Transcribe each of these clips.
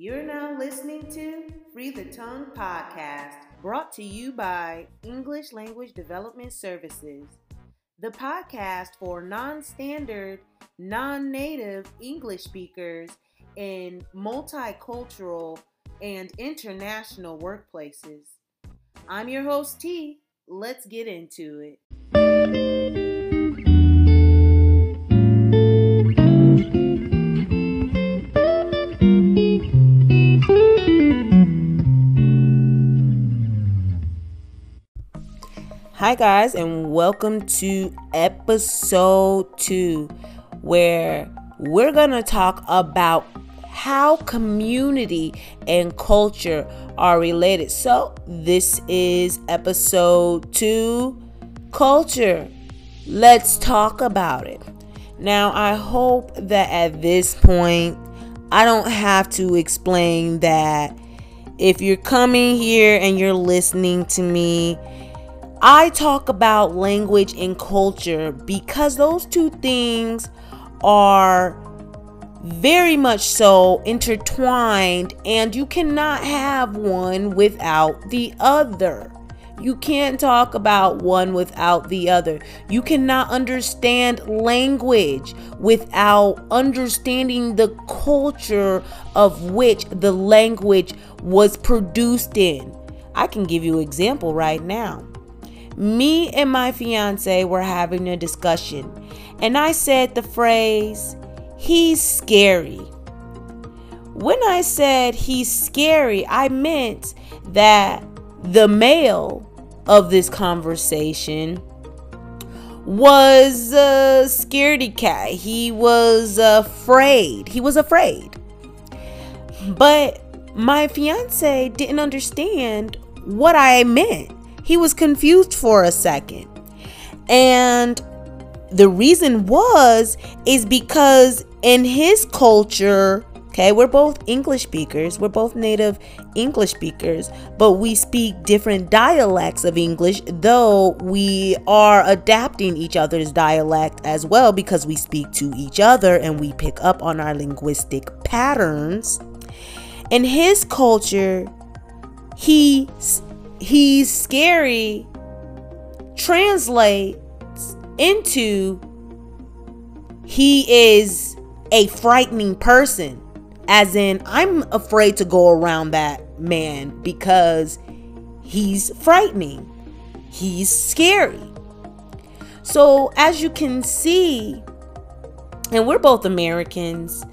You're now listening to Free the Tongue podcast, brought to you by English Language Development Services, the podcast for non standard, non native English speakers in multicultural and international workplaces. I'm your host, T. Let's get into it. Hi, guys, and welcome to episode two, where we're going to talk about how community and culture are related. So, this is episode two culture. Let's talk about it. Now, I hope that at this point, I don't have to explain that if you're coming here and you're listening to me, I talk about language and culture because those two things are very much so intertwined, and you cannot have one without the other. You can't talk about one without the other. You cannot understand language without understanding the culture of which the language was produced in. I can give you an example right now me and my fiance were having a discussion, and I said the phrase, he's scary. When I said he's scary, I meant that the male of this conversation was a scaredy cat. He was afraid. He was afraid. But my fiance didn't understand what I meant. He was confused for a second. And the reason was is because in his culture, okay, we're both English speakers, we're both native English speakers, but we speak different dialects of English, though we are adapting each other's dialect as well because we speak to each other and we pick up on our linguistic patterns. In his culture, he he's scary translates into he is a frightening person as in i'm afraid to go around that man because he's frightening he's scary so as you can see and we're both americans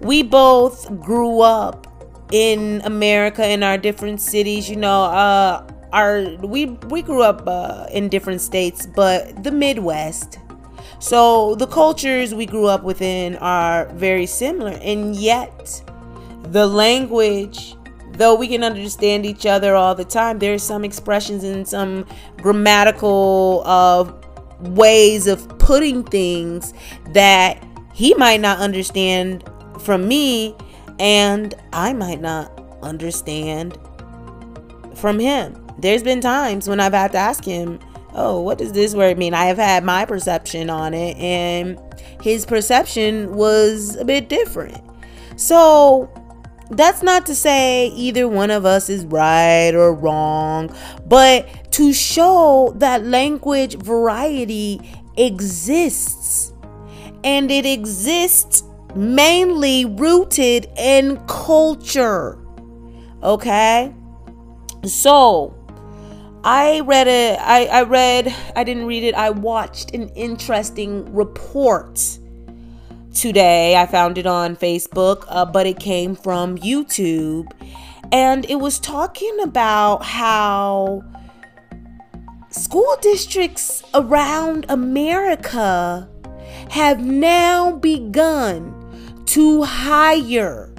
we both grew up in America in our different cities. You know, uh, we we grew up uh, in different states, but the Midwest. So the cultures we grew up within are very similar, and yet the language, though we can understand each other all the time, there's some expressions and some grammatical uh, ways of putting things that he might not understand from me and I might not understand from him. There's been times when I've had to ask him, Oh, what does this word mean? I have had my perception on it, and his perception was a bit different. So, that's not to say either one of us is right or wrong, but to show that language variety exists. And it exists mainly rooted in culture. Okay? So, I read it. I, read, I didn't read it, I watched an interesting report today. I found it on Facebook, uh, but it came from YouTube. And it was talking about how school districts around America have now begun to hire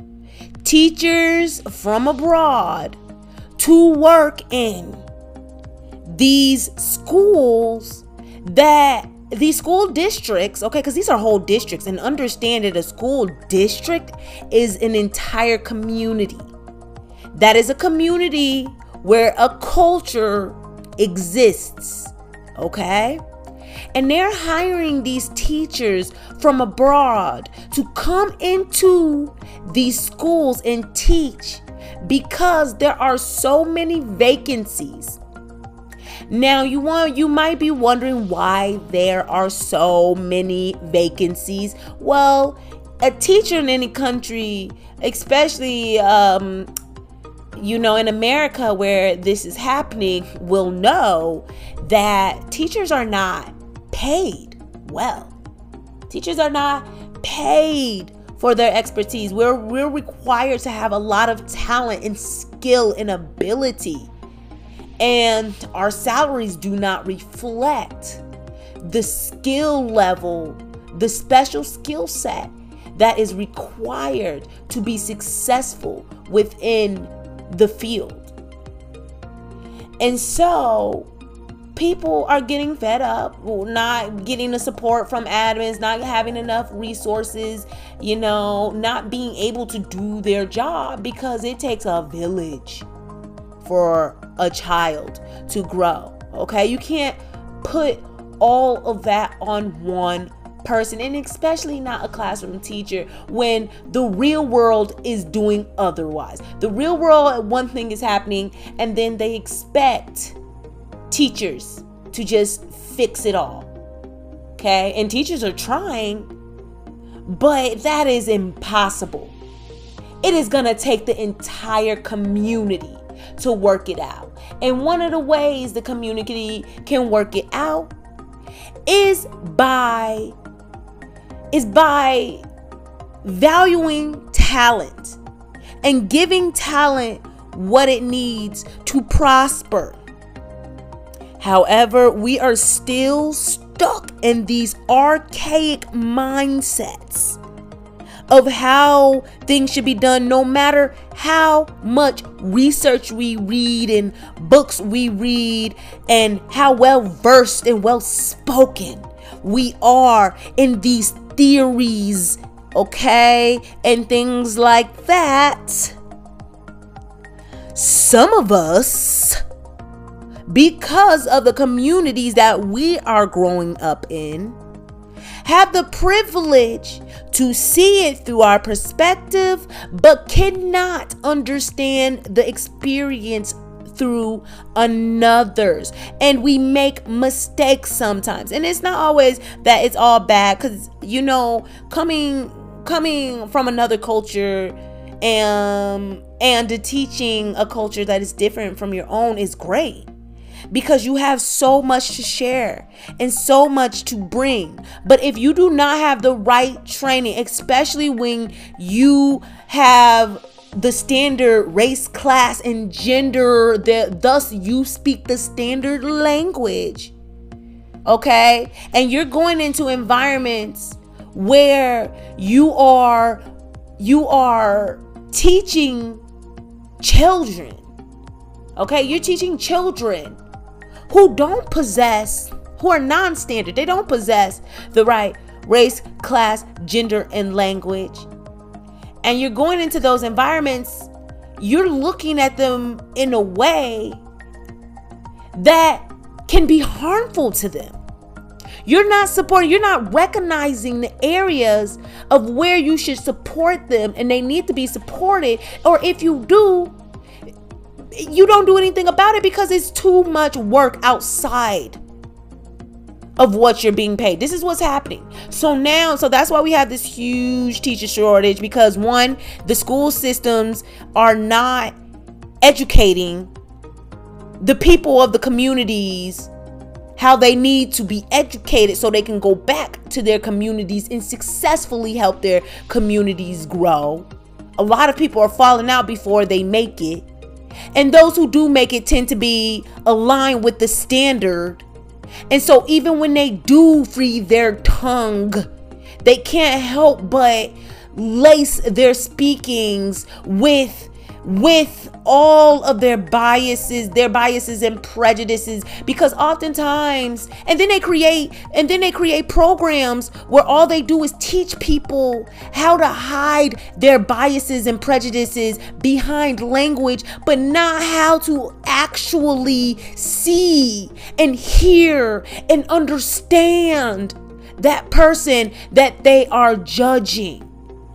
teachers from abroad to work in these schools that these school districts, okay, because these are whole districts, and understand that a school district is an entire community. That is a community where a culture exists, okay? And they're hiring these teachers from abroad to come into these schools and teach because there are so many vacancies. Now you want you might be wondering why there are so many vacancies. Well, a teacher in any country, especially um, you know, in America where this is happening, will know that teachers are not paid well. Teachers are not paid for their expertise. We're, we're required to have a lot of talent and skill and ability. And our salaries do not reflect the skill level, the special skill set that is required to be successful within the field. And so people are getting fed up, not getting the support from admins, not having enough resources, you know, not being able to do their job because it takes a village for a child to grow. Okay? You can't put all of that on one person and especially not a classroom teacher when the real world is doing otherwise. The real world, one thing is happening, and then they expect teachers to just fix it all. Okay? And teachers are trying, but that is impossible. It is going to take the entire community to work it out. And one of the ways the community can work it out is by is by valuing talent and giving talent what it needs to prosper. However, we are still stuck in these archaic mindsets of how things should be done, no matter how much research we read and books we read, and how well versed and well spoken we are in these theories, okay, and things like that. Some of us, because of the communities that we are growing up in, have the privilege to see it through our perspective, but cannot understand the experience through another's. And we make mistakes sometimes. And it's not always that it's all bad because you know coming coming from another culture and um, and teaching a culture that is different from your own is great because you have so much to share and so much to bring. But if you do not have the right training, especially when you have the standard race, class, and gender, that thus you speak the standard language. Okay? And you're going into environments where you are you are teaching children. Okay? You're teaching children who don't possess who are non-standard. They don't possess the right race, class, gender, and language and you're going into those environments, you're looking at them in a way that can be harmful to them. You're not supporting, you're not recognizing the areas of where you should support them and they need to be supported. Or if you do, you don't do anything about it because it's too much work outside of what you're being paid. This is what's happening. So now, so that's why we have this huge teacher shortage because one, the school systems are not educating the people of the communities how they need to be educated so they can go back to their communities and successfully help their communities grow. A lot of people are falling out before they make it. And those who do make it tend to be aligned with the standard. And so even when they do free their tongue, they can't help but lace their speakings with with all of their biases, their biases and prejudices because oftentimes and then they create and then they create programs where all they do is teach people how to hide their biases and prejudices behind language but not how to actually see and hear and understand that person that they are judging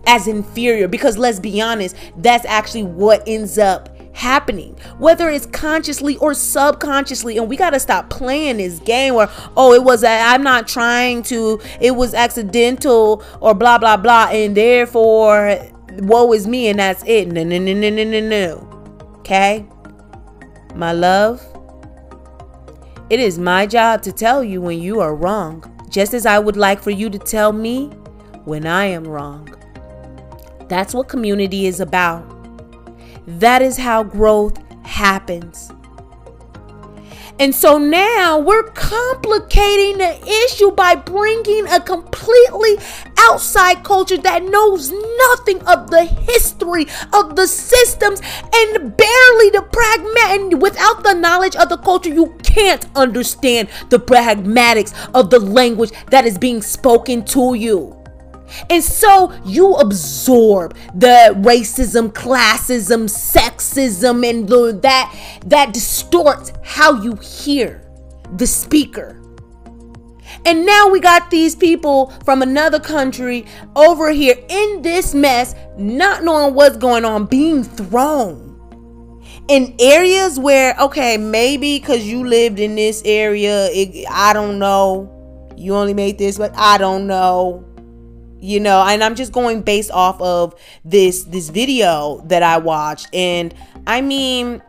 as inferior because let's be honest, that's actually what ends up happening, whether it's consciously or subconsciously. And we got to stop playing this game where, oh, it was, i I'm not trying to, it was accidental or blah, blah, blah. And therefore, woe is me and that's it. No, no, no, no, no, no, no. Okay? My love, it is my job to tell you when you are wrong, just as I would like for you to tell me when I am wrong. That's what community is about. That is how growth happens. And so now we're complicating the issue by bringing a completely outside culture that knows nothing of the history of the systems and barely the pragmatic. And without the knowledge of the culture, you can't understand the pragmatics of the language that is being spoken to you. And so you absorb the racism, classism, sexism, and the, that that distorts how you hear the speaker. And now we got these people from another country over here in this mess, not knowing what's going on, being thrown in areas where, okay, maybe because you lived in this area, it, I don't know. You only made this, but I don't know you know and i'm just going based off of this this video that i watched. And i mean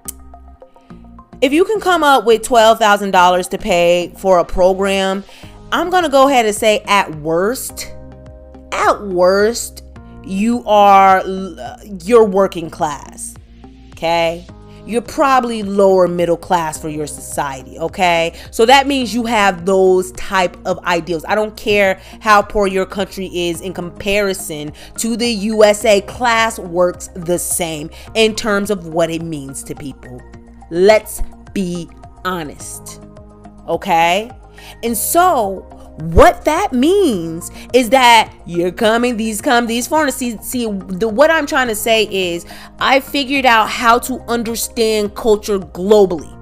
if you can come up with $12,000 to pay for a program i'm going to go ahead and say at worst at worst you are uh, you're working class okay you're probably lower middle class for your society okay? So that means you have those type of ideals. I don't care how poor your country is in comparison to the usa class works the same in terms of what it means to people. Let's be honest okay? And so what that means is that you're coming these come these foreigners see, see the what i'm trying to say is i figured out how to understand culture globally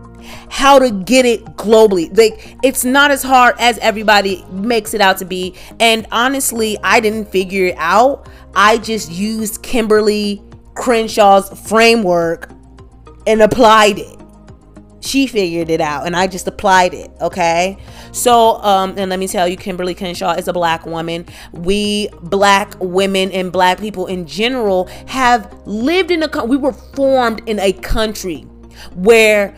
how to get it globally like it's not as hard as everybody makes it out to be and honestly i didn't figure it out i just used kimberly crenshaw's framework and applied it she figured it out and I just applied it. Okay. So, um, and let me tell you, Kimberly Crenshaw is a black woman. We black women and black people in general have lived in a, we were formed in a country where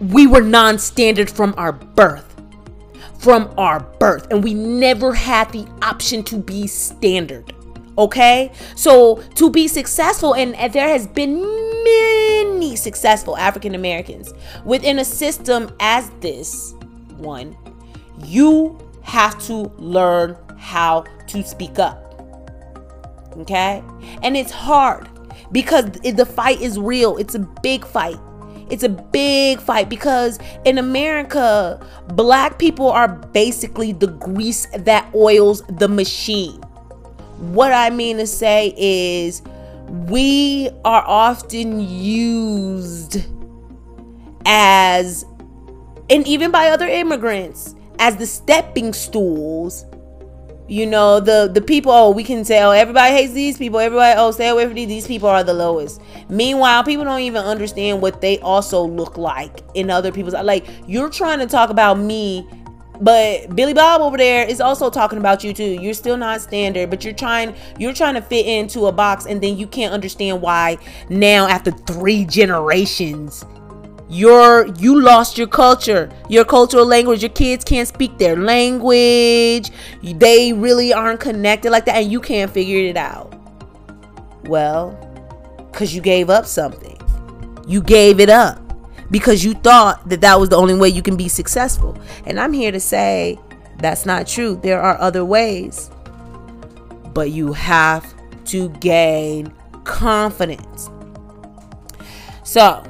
we were non standard from our birth. From our birth. And we never had the option to be standard. Okay? So to be successful, and there has been many successful African Americans within a system as this one, you have to learn how to speak up. Okay? And it's hard because the fight is real. It's a big fight. It's a big fight because in America, black people are basically the grease that oils the machine. What I mean to say is, we are often used as, and even by other immigrants, as the stepping stools. You know, the the people, oh, we can say, oh, everybody hates these people. Everybody, oh, stay away from these. These people are the lowest. Meanwhile, people don't even understand what they also look like in other people's. Like, you're trying to talk about me but Billy Bob over there is also talking about you too. You're still not standard, but you're trying you're trying to fit into a box and then you can't understand why now after 3 generations you're you lost your culture, your cultural language. Your kids can't speak their language. They really aren't connected like that and you can't figure it out. Well, cuz you gave up something. You gave it up because you thought that that was the only way you can be successful. And I'm here to say that's not true. There are other ways. But you have to gain confidence. So,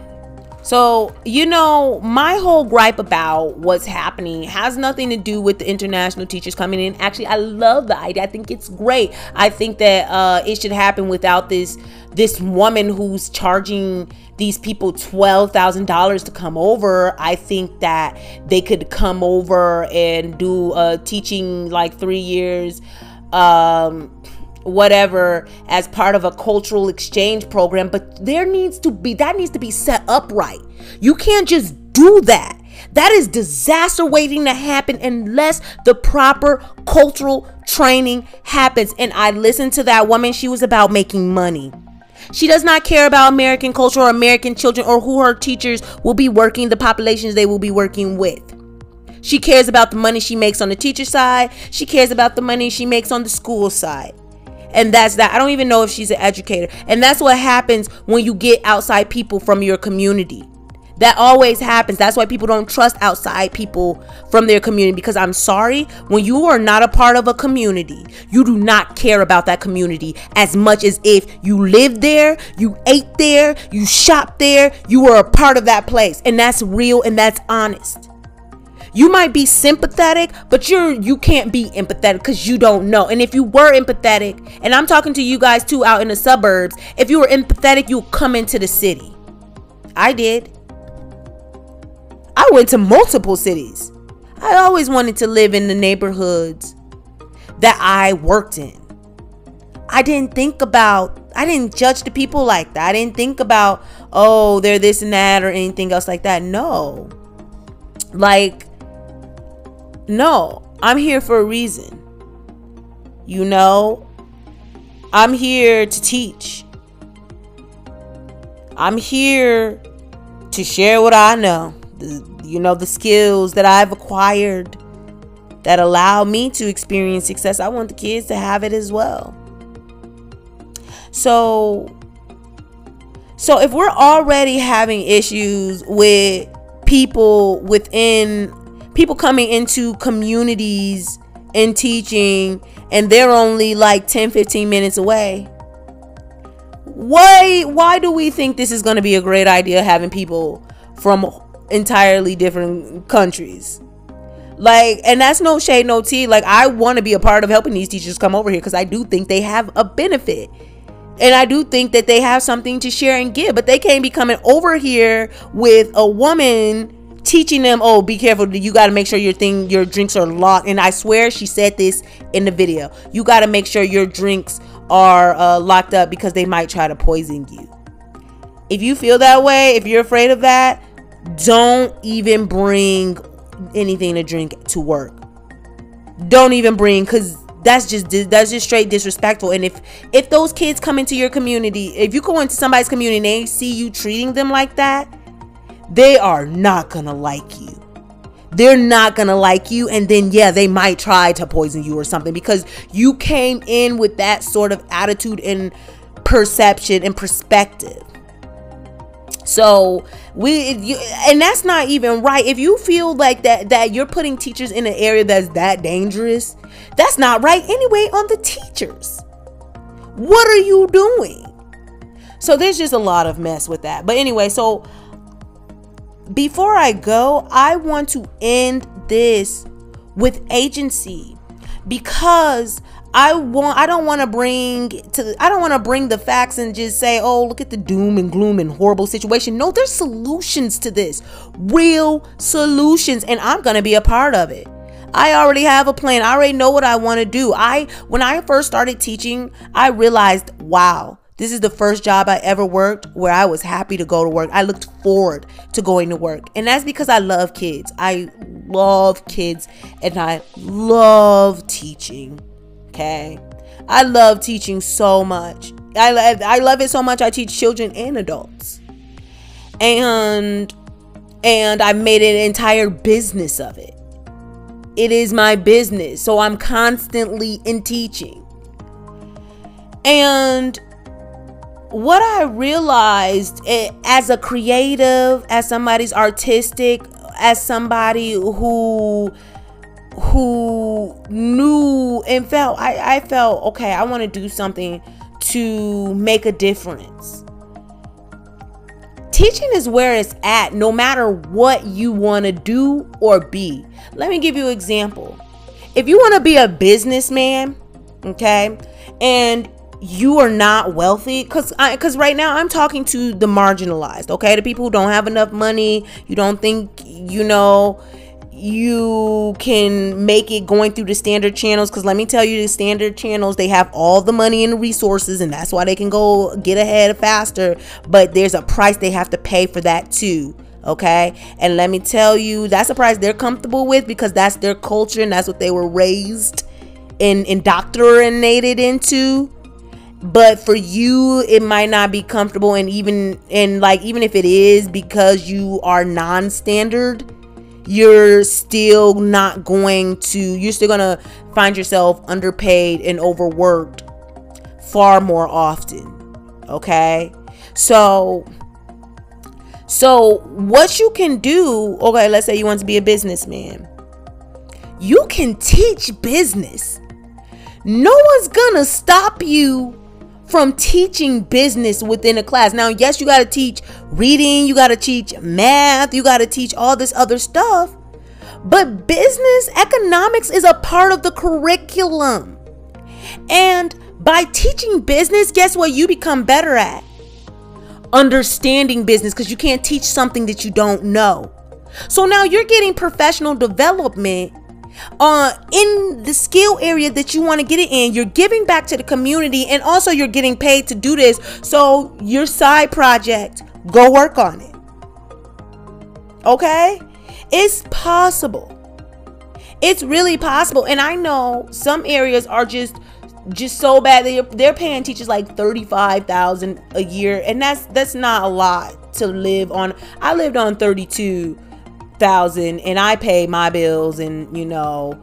so, you know, my whole gripe about what's happening has nothing to do with the international teachers coming in. Actually, I love the idea. I think it's great. I think that uh, it should happen without this this woman who's charging these people $12,000 to come over. I think that they could come over and do uh, teaching like three years. Um, whatever as part of a cultural exchange program but there needs to be that needs to be set up right. You can't just do that. That is disaster waiting to happen unless the proper cultural training happens. And i listened to that woman. She was about making money. She does not care about American culture or American children or who her teachers will be working, the populations they will be working with. She cares about the money she makes on the teacher side. She cares about the money she makes on the school side and that's that. I don't even know if she's an educator. And that's what happens when you get outside people from your community. That always happens. That's why people don't trust outside people from their community because I'm sorry, when you are not a part of a community, you do not care about that community as much as if you lived there, you ate there, you shopped there, you were a part of that place. And that's real and that's honest. You might be sympathetic, but you're you can't be empathetic because you don't know. And if you were empathetic, and I'm talking to you guys too out in the suburbs, if you were empathetic, you'd come into the city. I did. I went to multiple cities. I always wanted to live in the neighborhoods that I worked in. I didn't think about, I didn't judge the people like that. I didn't think about, oh, they're this and that or anything else like that. No. Like, no, I'm here for a reason. You know, I'm here to teach. I'm here to share what I know. The, you know, the skills that I've acquired that allow me to experience success. I want the kids to have it as well. So, so if we're already having issues with people within people coming into communities and teaching and they're only like 10 15 minutes away. Why why do we think this is going to be a great idea having people from entirely different countries? Like and that's no shade no tea. Like i want to be a part of helping these teachers come over here because i do think they have a benefit. And i do think that they have something to share and give but they can't be coming over here with a woman teaching them, oh, be careful. You got to make sure your thing, your drinks are locked. And I swear she said this in the video. You got to make sure your drinks are uh, locked up because they might try to poison you. If you feel that way, if you're afraid of that, don't even bring anything to drink to work. Don't even bring because that's just that's just straight disrespectful and if if those kids come into your community if you go into somebody's community and they see you treating them like that they are not gonna like you. They're not gonna like you, and then yeah, they might try to poison you or something because you came in with that sort of attitude and perception and perspective. So we you, and that's not even right. If you feel like that that you're putting teachers in an area that's that dangerous, that's not right anyway on the teachers. What are you doing? So there's just a lot of mess with that. But anyway, so before I go, I want to end this with agency because I want I don't want to bring to I don't want to bring the facts and just say, "Oh, look at the doom and gloom and horrible situation." No, there's solutions to this. Real solutions and I'm going to be a part of it. I already have a plan. I already know what I want to do. I when I first started teaching, I realized, "Wow, this is the first job I ever worked where I was happy to go to work. I looked forward to going to work. And that's because I love kids. I love kids and I love teaching. Okay? I love teaching so much. I love I love it so much I teach children and adults. And and I made an entire business of it. It is my business. So I'm constantly in teaching. And what I realized it, as a creative, as somebody's artistic, as somebody who who knew and felt I, I felt okay, I want to do something to make a difference. teaching is where it's at no matter what you want to do or be. Let me give you an example. If you want to be a businessman, okay, and you are not wealthy because because right now i'm talking to the marginalized okay? The people who don't have enough money you don't think you know you can make it going through the standard channels. Because let me tell you the standard channels they have all the money and resources and that's why they can go get ahead faster. But there's a price they have to pay for that too okay? And let me tell you that's a price they're comfortable with because that's their culture and that's what they were raised and indoctrinated into but for you it might not be comfortable and even and like even if it is because you are non-standard you're still not going to you're still going to find yourself underpaid and overworked far more often okay? So so what you can do okay let's say you want to be a businessman. You can teach business. No one's gonna stop you from teaching business within a class. Now, yes, you got to teach reading, you got to teach math, you got to teach all this other stuff. But business economics is a part of the curriculum. And by teaching business, guess what you become better at? Understanding business because you can't teach something that you don't know. So now you're getting professional development uh, in the skill area that you want to get it in. You're giving back to the community and also you're getting paid to do this. So, your side project, go work on it. Okay? It's possible. It's really possible. And I know some areas are just just so bad they're, they're paying teachers like 35,000 a year and that's that's not a lot to live on. I lived on 32 thousand and I pay my bills and you know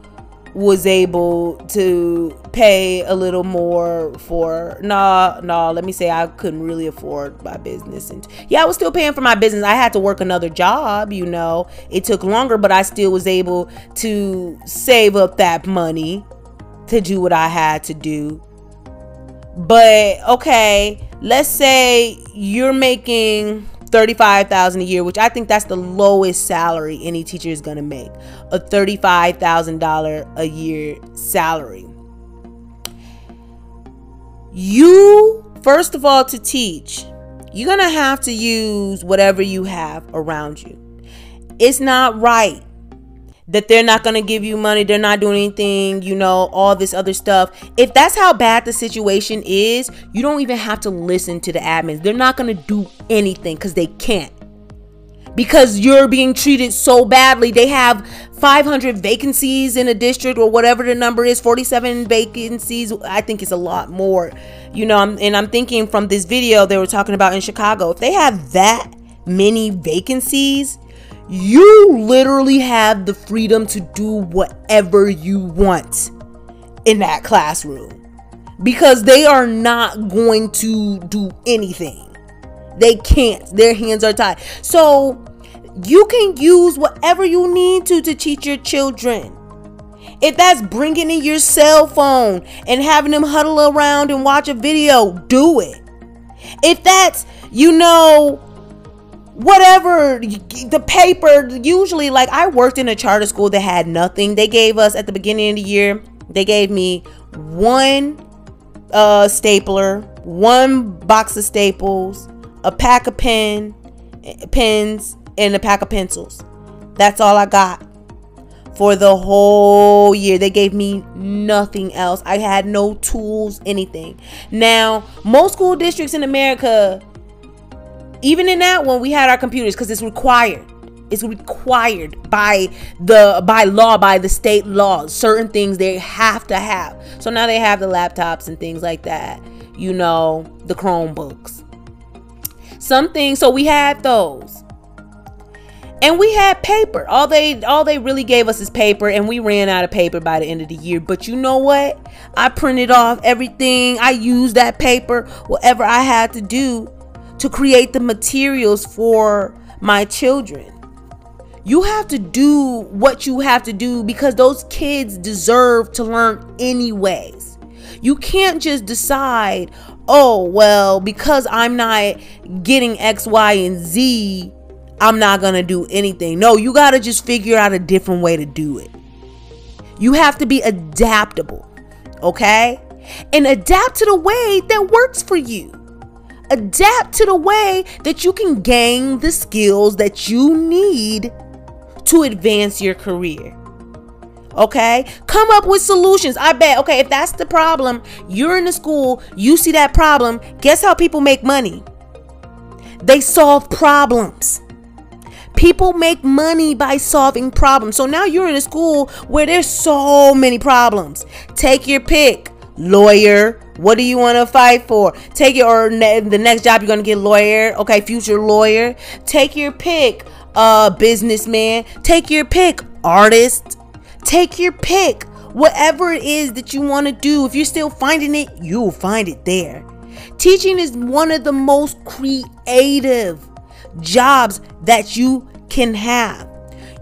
was able to pay a little more for nah nah let me say I couldn't really afford my business. And yeah I was still paying for my business. I had to work another job you know. It took longer but I still was able to save up that money to do what I had to do. But okay let's say you're making 35,000 a year, which I think that's the lowest salary any teacher is going to make. A $35,000 a year salary. You first of all to teach, you're going to have to use whatever you have around you. It's not right that they're not going to give you money, they're not doing anything, you know, all this other stuff. If that's how bad the situation is, you don't even have to listen to the admins. They're not going to do anything because they can't. Because you're being treated so badly. They have 500 vacancies in a district or whatever the number is 47 vacancies. I think it's a lot more, you know. And I'm thinking from this video they were talking about in Chicago, if they have that many vacancies, you literally have the freedom to do whatever you want in that classroom because they are not going to do anything. They can't. Their hands are tied. So you can use whatever you need to to teach your children. If that's bringing in your cell phone and having them huddle around and watch a video, do it. If that's, you know, whatever the paper usually like i worked in a charter school that had nothing. They gave us at the beginning of the year they gave me one uh stapler one box of staples a pack of pen pens and a pack of pencils. That's all i got for the whole year. They gave me nothing else. I had no tools anything. Now most school districts in america even in that one we had our computers because it's required. It's required by the by law by the state laws. Certain things they have to have. So now they have the laptops and things like that you know the chromebooks. Some things so we had those. And we had paper. All they all they really gave us is paper and we ran out of paper by the end of the year. But you know what? I printed off everything. I used that paper whatever i had to do to create the materials for my children. You have to do what you have to do because those kids deserve to learn anyways. You can't just decide, oh, well, because I'm not getting X, Y, and Z, I'm not going to do anything. No, you got to just figure out a different way to do it. You have to be adaptable, okay? And adapt to the way that works for you. Adapt to the way that you can gain the skills that you need to advance your career. Okay? Come up with solutions. I bet. Okay, if that's the problem, you're in the school, you see that problem, guess how people make money? They solve problems. People make money by solving problems. So now you're in a school where there's so many problems. Take your pick. Lawyer. What do you want to fight for? Take your or ne- the next job you're going to get lawyer. Okay, future lawyer. Take your pick. Uh businessman. Take your pick. Artist. Take your pick. Whatever it is that you want to do, if you're still finding it, you'll find it there. Teaching is one of the most creative jobs that you can have.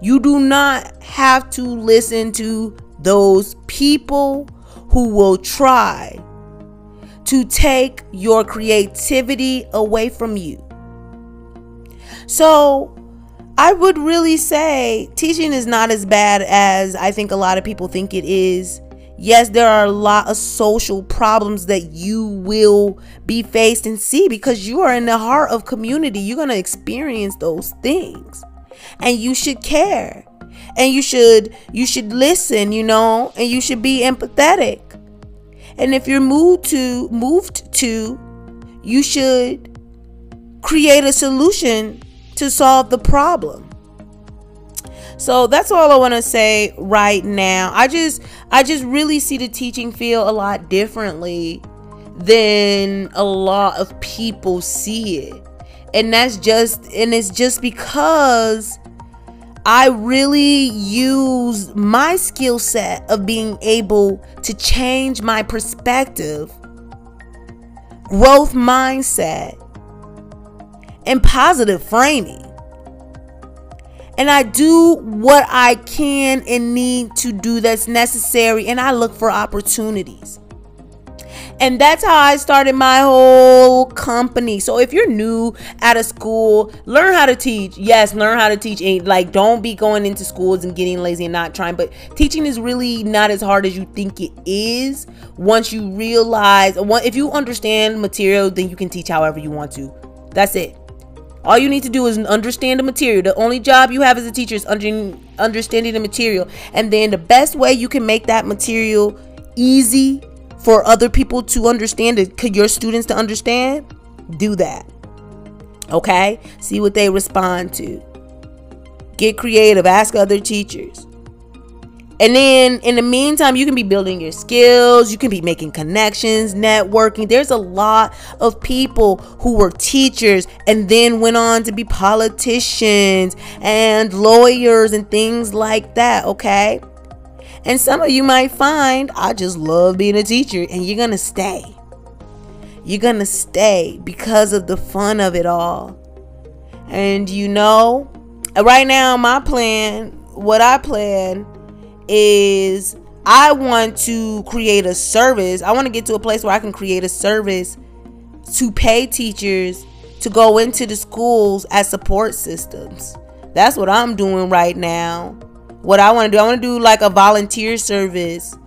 You do not have to listen to those people who will try to take your creativity away from you. So, I would really say teaching is not as bad as I think a lot of people think it is. Yes, there are a lot of social problems that you will be faced and see because you are in the heart of community. You're going to experience those things. And you should care. And you should you should listen, you know, and you should be empathetic. And if you're moved to moved to, you should create a solution to solve the problem. So that's all I want to say right now. I just I just really see the teaching field a lot differently than a lot of people see it. And that's just and it's just because I really use my skill set of being able to change my perspective, growth mindset, and positive framing. And I do what I can and need to do that's necessary, and I look for opportunities. And that's how I started my whole company. So if you're new out of school, learn how to teach. Yes, learn how to teach. And like, don't be going into schools and getting lazy and not trying. But teaching is really not as hard as you think it is. Once you realize, if you understand material, then you can teach however you want to. That's it. All you need to do is understand the material. The only job you have as a teacher is under, understanding the material. And then the best way you can make that material easy for other people to understand it, could your students to understand, do that. Okay? See what they respond to. Get creative. Ask other teachers. And then in the meantime, you can be building your skills, you can be making connections, networking. There's a lot of people who were teachers and then went on to be politicians and lawyers and things like that, okay? And some of you might find, I just love being a teacher, and you're gonna stay. You're gonna stay because of the fun of it all. And you know, right now, my plan, what I plan is I want to create a service. I want to get to a place where I can create a service to pay teachers to go into the schools as support systems. That's what I'm doing right now. What I want to do, I want to do like a volunteer service.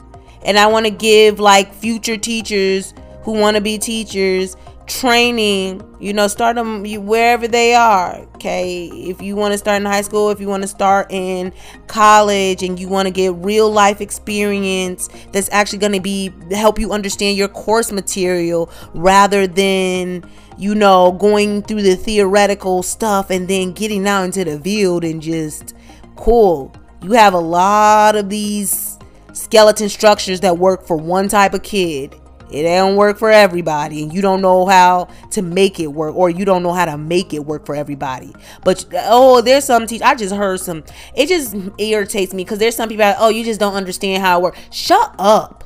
And I want to give like future teachers who want to be teachers training you know start them wherever they are okay? If you want to start in high school if you want to start in college and you want to get real life experience that's actually going to be help you understand your course material rather than you know going through the theoretical stuff and then getting out into the field and just cool you have a lot of these skeleton structures that work for one type of kid. It don't work for everybody and you don't know how to make it work or you don't know how to make it work for everybody. But oh there's some teach i just heard some it just irritates me because there's some people Like, oh you just don't understand how it works shut up.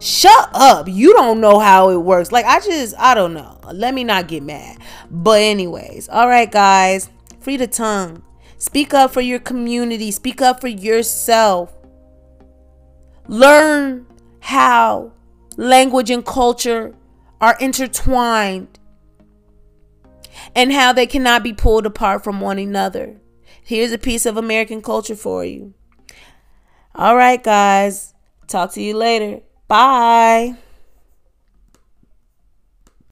Shut up. You don't know how it works. Like i just i don't know. Let me not get mad. But anyways all right guys. Free the tongue speak up for your community speak up for yourself learn how language and culture are intertwined and how they cannot be pulled apart from one another. Here's a piece of American culture for you. All right, guys. Talk to you later. Bye.